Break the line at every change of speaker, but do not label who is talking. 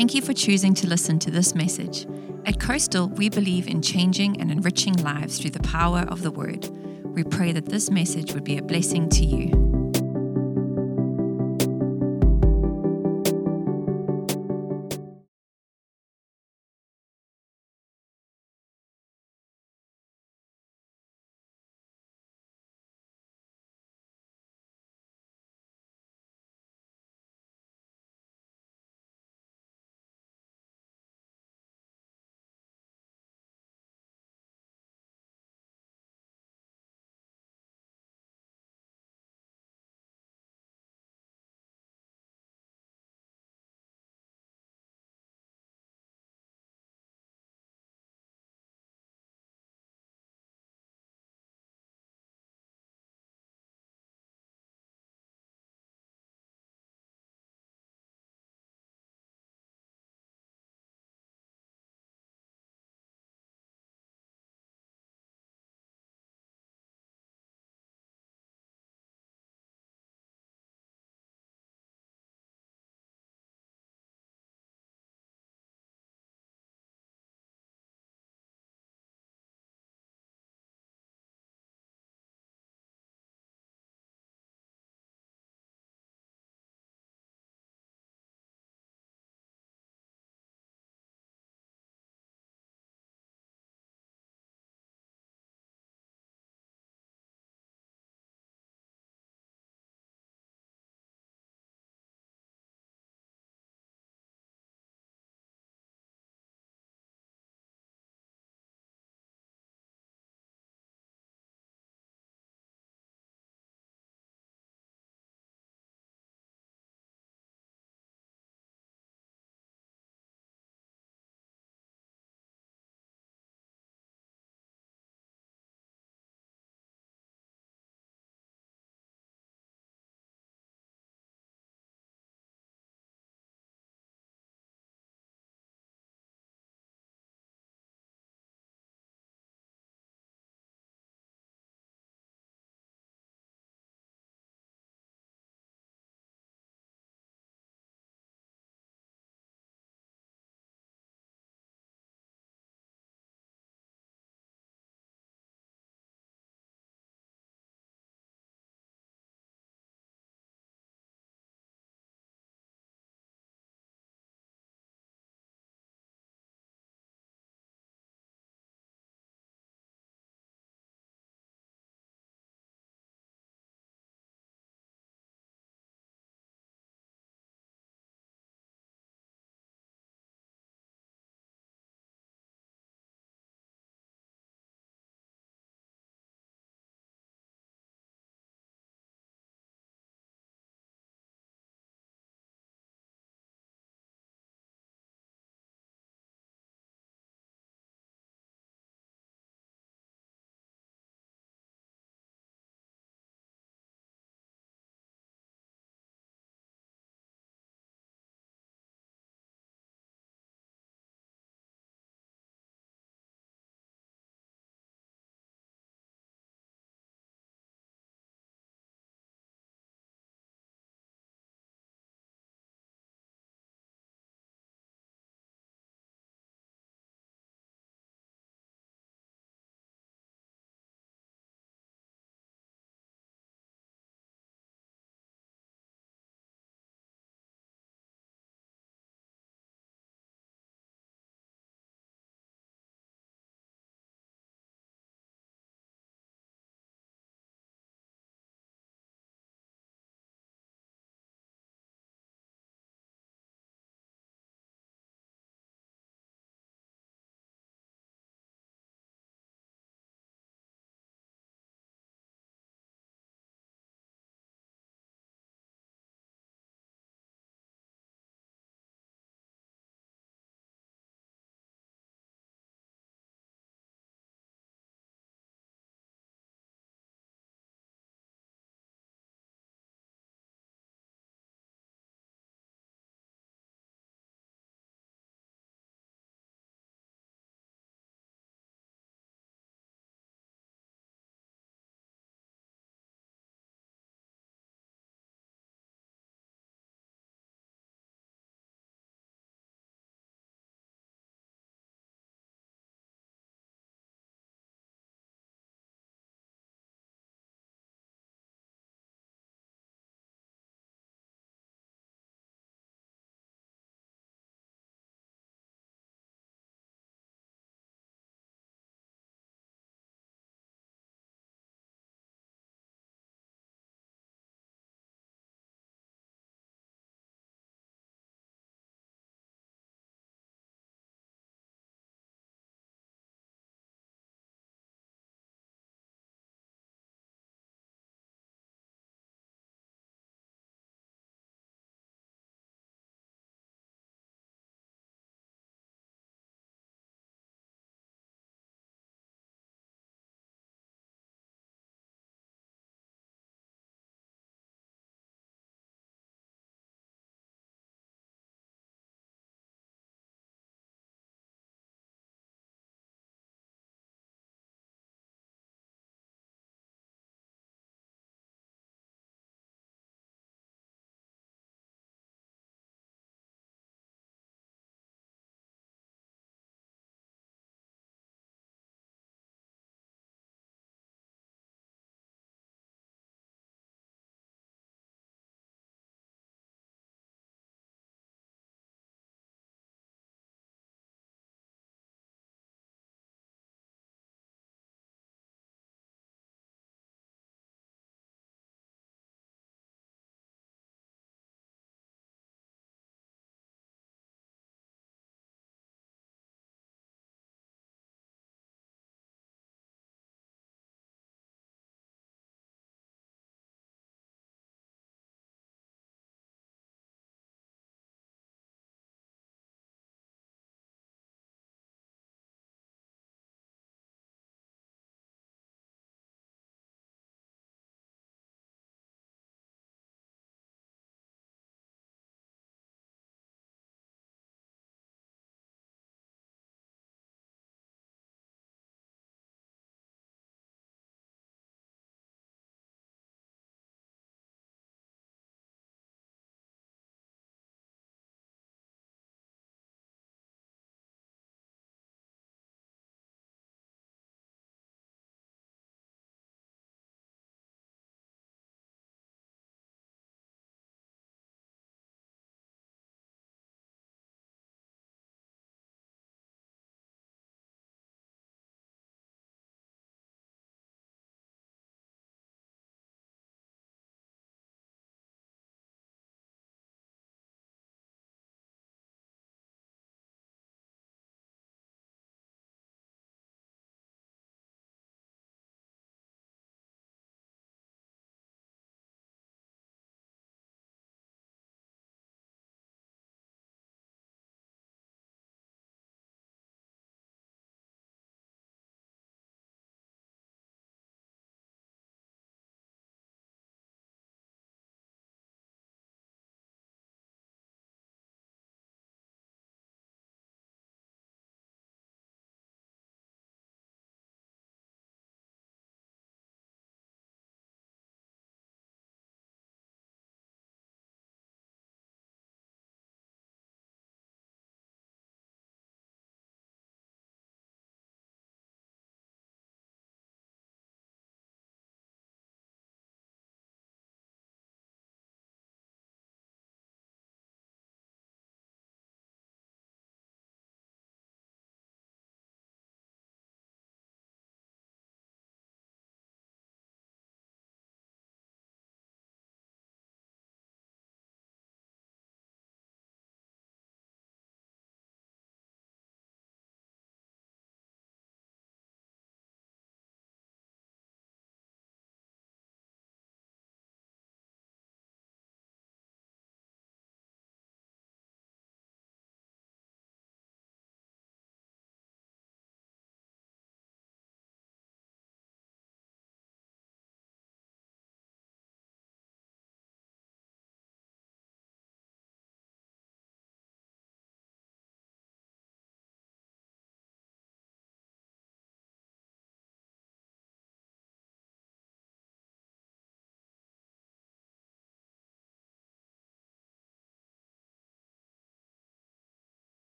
Thank you for choosing to listen to this message. At Coastal, we believe in changing and enriching lives through the power of the Word. We pray that this message would be a blessing to you.